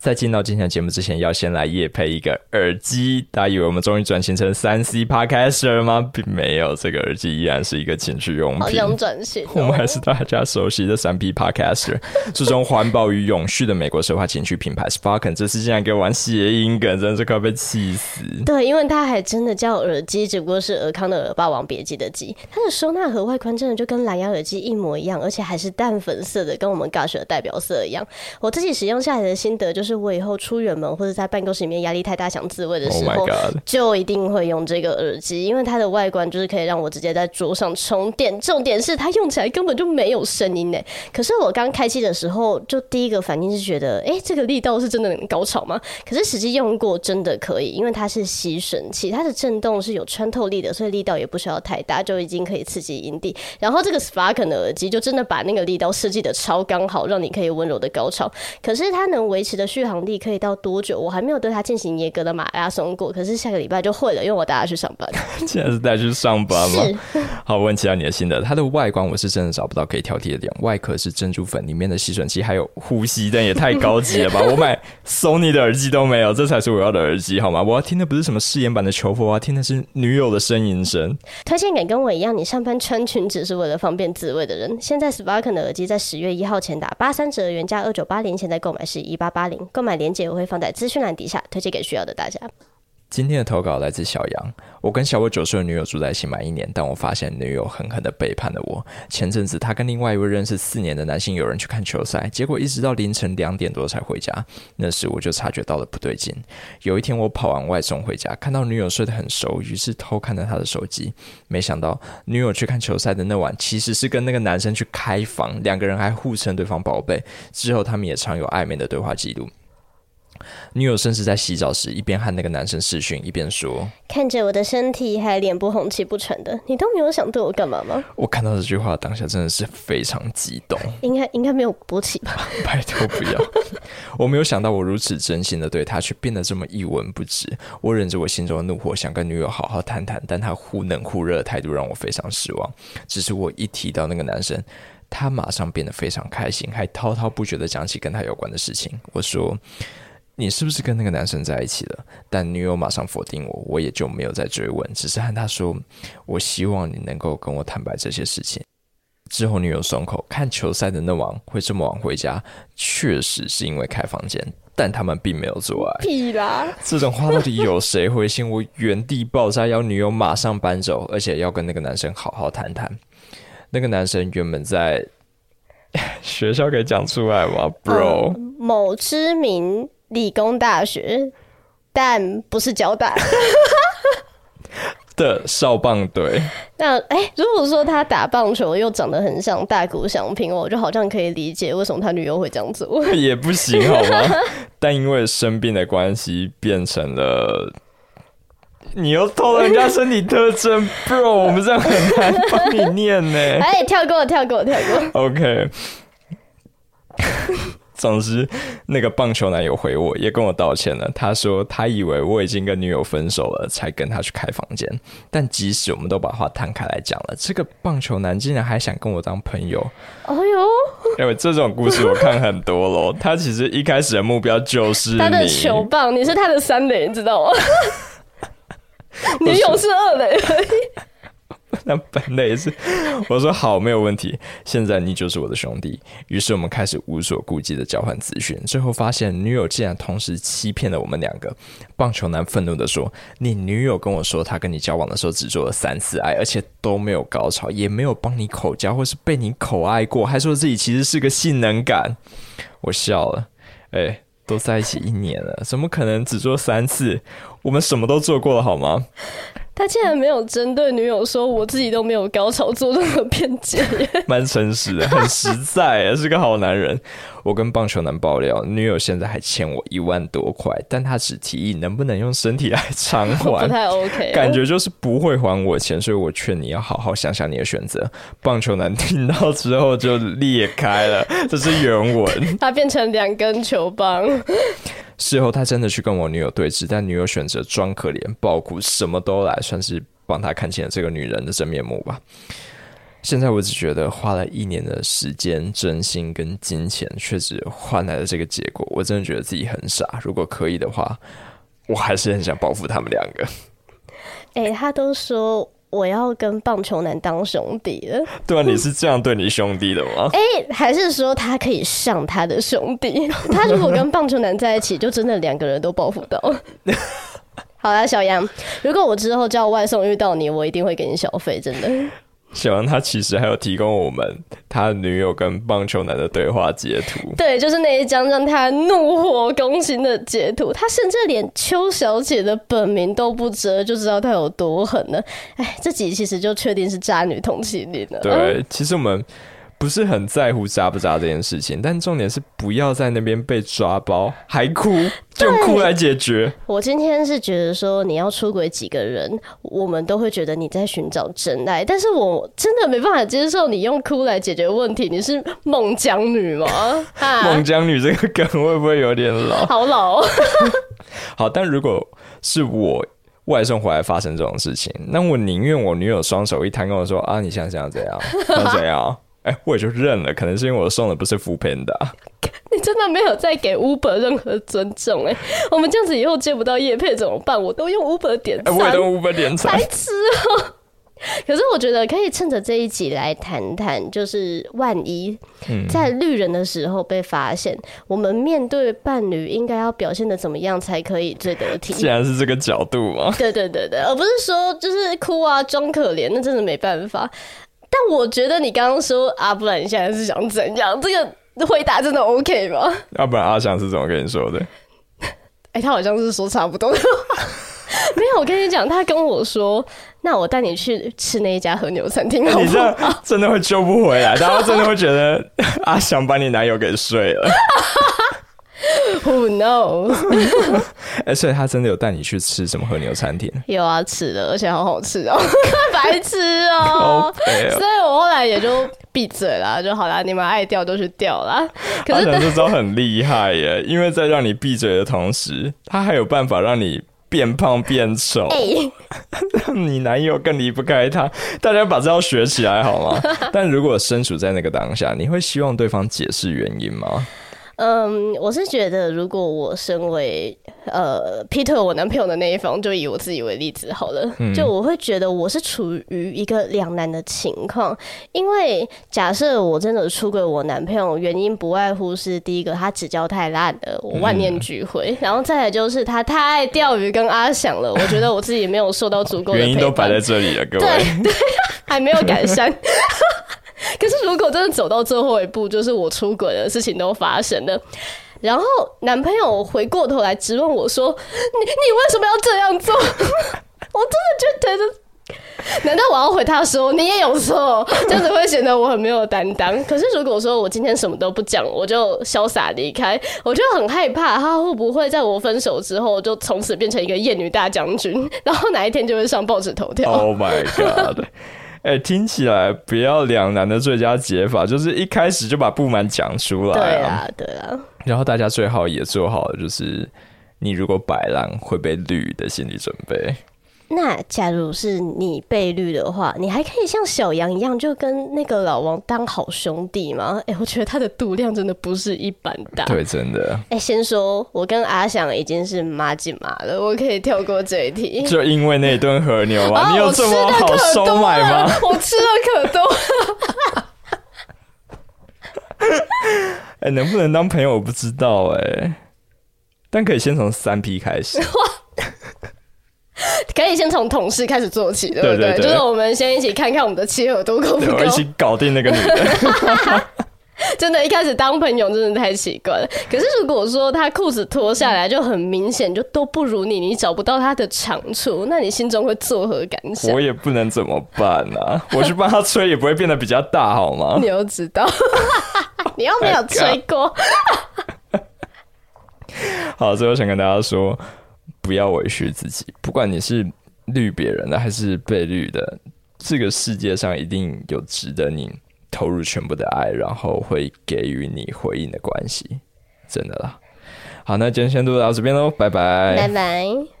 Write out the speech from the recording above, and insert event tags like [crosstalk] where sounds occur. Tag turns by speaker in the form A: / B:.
A: 在进到今天的节目之前，要先来夜配一个耳机。大家以为我们终于转型成三 C Podcaster 了吗？并没有，这个耳机依然是一个情趣用品。
B: 好想转型、哦，
A: 我们还是大家熟悉的三 P Podcaster，[laughs] 注重环保与永续的美国奢华情趣品牌 Sparken。这次竟然给我玩谐音梗，真是快被气死。
B: 对，因为它还真的叫耳机，只不过是尔康的耳霸王别姬的姬。它的收纳盒外观真的就跟蓝牙耳机一模一样，而且还是淡粉色的，跟我们 Gush 的代表色一样。我自己使用下来的心得就是。是我以后出远门或者在办公室里面压力太大想自慰的时候，就一定会用这个耳机，因为它的外观就是可以让我直接在桌上充电。重点是它用起来根本就没有声音呢。可是我刚开机的时候，就第一个反应是觉得，哎，这个力道是真的很高潮吗？可是实际用过真的可以，因为它是吸吮器，它的震动是有穿透力的，所以力道也不需要太大，就已经可以刺激阴蒂。然后这个 Sparken 的耳机就真的把那个力道设计的超刚好，让你可以温柔的高潮。可是它能维持的续航力可以到多久？我还没有对它进行严格的马拉松过，可是下个礼拜就会了，因为我带它去上班。[laughs]
A: 现在是带去上班吗？是。[laughs] 好，问其他你的心得。它的外观我是真的找不到可以挑剔的点。外壳是珍珠粉，里面的吸吮器还有呼吸灯，也太高级了吧！[laughs] 我买 Sony 的耳机都没有，这才是我要的耳机，好吗？我要听的不是什么誓言版的求佛，我要听的是女友的呻吟声。
B: 推荐给跟我一样，你上班穿裙子是为了方便自慰的人。现在 Sparken 的耳机在十月一号前打八三折，原价二九八零，现在购买是一八八零，购买链接我会放在资讯栏底下，推荐给需要的大家。
A: 今天的投稿来自小杨，我跟小我九岁的女友住在一起满一年，但我发现女友狠狠的背叛了我。前阵子，她跟另外一位认识四年的男性友人去看球赛，结果一直到凌晨两点多才回家。那时我就察觉到了不对劲。有一天我跑完外送回家，看到女友睡得很熟，于是偷看了她的手机。没想到女友去看球赛的那晚，其实是跟那个男生去开房，两个人还互称对方宝贝。之后他们也常有暧昧的对话记录。女友甚至在洗澡时一边和那个男生视讯，一边说：“
B: 看着我的身体还脸不红气不喘的，你都没有想对我干嘛吗？”
A: 我看到这句话当下真的是非常激动。
B: 应该应该没有勃起吧？[laughs]
A: 拜托不要！我没有想到我如此真心的对他，却变得这么一文不值。我忍着我心中的怒火，想跟女友好好谈谈，但他忽冷忽热的态度让我非常失望。只是我一提到那个男生，他马上变得非常开心，还滔滔不绝的讲起跟他有关的事情。我说。你是不是跟那个男生在一起了？但女友马上否定我，我也就没有再追问，只是和他说：“我希望你能够跟我坦白这些事情。”之后女友松口，看球赛的那晚会这么晚回家，确实是因为开房间，但他们并没有做爱。
B: 屁啦！
A: 这种话到底有谁会信？我原地爆炸，要女友马上搬走，而且要跟那个男生好好谈谈。那个男生原本在 [laughs] 学校可以讲出来吗，Bro？、嗯、
B: 某知名。理工大学，但不是交大
A: 的少棒队。
B: 那哎、欸，如果说他打棒球又长得很像大谷翔平，我就好像可以理解为什么他女友会这样做。
A: 也不行好吗？[laughs] 但因为生病的关系，变成了你又偷了人家身体特征，Bro，我们这样很难帮你念呢。[laughs]
B: 哎，跳过，跳过，跳过。
A: OK。总之，那个棒球男友回我，也跟我道歉了。他说他以为我已经跟女友分手了，才跟他去开房间。但即使我们都把话摊开来讲了，这个棒球男竟然还想跟我当朋友。
B: 哎呦，
A: 因为这种故事我看很多喽。他其实一开始的目标就是
B: 他的球棒，你是他的三垒，你知道吗？[laughs] 女友是二垒而已。[laughs]
A: 那本垒是，我说好，没有问题。现在你就是我的兄弟。于是我们开始无所顾忌的交换资讯，最后发现女友竟然同时欺骗了我们两个。棒球男愤怒的说：“你女友跟我说，她跟你交往的时候只做了三次爱，而且都没有高潮，也没有帮你口交或是被你口爱过，还说自己其实是个性能感。”我笑了，哎、都在一起一年了，怎么可能只做三次？我们什么都做过了，好吗？
B: 他竟然没有针对女友说，我自己都没有高潮做任何辩解，[laughs]
A: 蛮诚实的，很实在，是个好男人。我跟棒球男爆料，女友现在还欠我一万多块，但他只提议能不能用身体来偿还，[laughs]
B: 不太 OK，
A: 感觉就是不会还我钱，所以我劝你要好好想想你的选择。棒球男听到之后就裂开了，这是原文，[laughs]
B: 他变成两根球棒。
A: 事后他真的去跟我女友对峙，但女友选择装可怜、爆哭，什么都来，算是帮他看清了这个女人的真面目吧。现在我只觉得花了一年的时间、真心跟金钱，却只换来了这个结果。我真的觉得自己很傻。如果可以的话，我还是很想报复他们两个。
B: 哎、欸，他都说我要跟棒球男当兄弟了。
A: 对啊，你是这样对你兄弟的吗？
B: 哎、欸，还是说他可以上他的兄弟？[laughs] 他如果跟棒球男在一起，就真的两个人都报复到。[laughs] 好啦，小杨，如果我之后叫外送遇到你，我一定会给你小费，真的。
A: 小王他其实还有提供我们他女友跟棒球男的对话截图，
B: 对，就是那一张让他怒火攻心的截图。他甚至连邱小姐的本名都不知道，就知道他有多狠了。哎，这集其实就确定是渣女通缉令了。
A: 对，其实我们。不是很在乎渣不渣这件事情，但重点是不要在那边被抓包还哭，[laughs] 就哭来解决。
B: 我今天是觉得说你要出轨几个人，我们都会觉得你在寻找真爱，但是我真的没办法接受你用哭来解决问题。你是孟姜女吗？[laughs]
A: 孟姜女这个梗会不会有点老？
B: 好老哦。
A: 好，但如果是我外送回来发生这种事情，那我宁愿我女友双手一摊跟我说啊，你想想怎样，想怎样。我也就认了，可能是因为我送的不是 foodpanda。[laughs]
B: 你真的没有再给 Uber 任何尊重哎、欸！我们这样子以后接不到叶配怎么办？我都用 Uber 点餐，
A: 我也用 Uber 点餐，
B: 白痴哦。可是我觉得可以趁着这一集来谈谈，就是万一在绿人的时候被发现，嗯、我们面对伴侣应该要表现的怎么样才可以最得体？
A: 既然是这个角度嘛，
B: 对对对对，而不是说就是哭啊装可怜，那真的没办法。但我觉得你刚刚说啊，不然你现在是想怎样？这个回答真的 OK 吗？
A: 要不然阿翔是怎么跟你说的？[laughs]
B: 哎、欸，他好像是说差不多的。[laughs] 没有，我跟你讲，他跟我说，那我带你去吃那一家和牛餐厅好不好？你这样
A: 真的会救不回来，大家真的会觉得阿翔把你男友给睡了。[laughs] [laughs]
B: Who knows？[laughs]
A: 哎、欸，所以他真的有带你去吃什么和牛餐厅？
B: 有啊，吃的，而且好好吃哦，[laughs] 白痴哦。所以我后来也就闭嘴了，就好啦，你们爱钓就去钓啦。可是
A: 这招很厉害耶，因为在让你闭嘴的同时，他还有办法让你变胖变丑，欸、让你男友更离不开他。大家把这招学起来好吗？但如果身处在那个当下，你会希望对方解释原因吗？
B: 嗯，我是觉得，如果我身为呃劈腿我男朋友的那一方，就以我自己为例子好了，嗯、就我会觉得我是处于一个两难的情况，因为假设我真的出轨我男朋友，原因不外乎是第一个他指教太烂了，我万念俱灰，嗯、然后再来就是他太爱钓鱼跟阿翔了，我觉得我自己没有受到足够的原
A: 因都摆在这里了，各位，
B: 对，对，[laughs] 还没有改善。[laughs] 可是，如果真的走到最后一步，就是我出轨的事情都发生了，然后男朋友回过头来质问我说：“你你为什么要这样做？” [laughs] 我真的觉得，难道我要回他说你也有错？这样子会显得我很没有担当。可是如果说我今天什么都不讲，我就潇洒离开，我就很害怕他会不会在我分手之后就从此变成一个厌女大将军，然后哪一天就会上报纸头条。
A: Oh my god！哎、欸，听起来不要两难的最佳解法，就是一开始就把不满讲出来。
B: 对啊，对啊。
A: 然后大家最好也做好了，就是你如果摆烂会被绿的心理准备。
B: 那假如是你被绿的话，你还可以像小杨一样，就跟那个老王当好兄弟吗？[laughs] 哎、欸，我觉得他的度量真的不是一般大。
A: 对，真的。
B: 哎、欸，先说，我跟阿翔已经是妈吉麻了，我可以跳过这一题。
A: 就因为那顿和牛吗？啊、你有这么好收买吗？
B: 我吃的 [laughs] 可多。
A: 哎、欸，能不能当朋友我不知道哎、欸，但可以先从三 P 开始。[laughs]
B: 可以先从同事开始做起，对不对？对对对，就是我们先一起看看我们的契 [laughs] 合度够不够，
A: 一起搞定那个女的。[laughs]
B: 真的，一开始当朋友真的太奇怪了。可是如果说他裤子脱下来就很明显，就都不如你，你找不到他的长处，那你心中会作何感想？
A: 我也不能怎么办啊！[laughs] 我去帮他吹，也不会变得比较大，好吗？
B: 你又知道，你又没有吹过。
A: 好，最后想跟大家说。不要委屈自己，不管你是绿别人的还是被绿的，这个世界上一定有值得你投入全部的爱，然后会给予你回应的关系，真的啦。好，那今天先录到这边喽，拜拜，
B: 拜拜。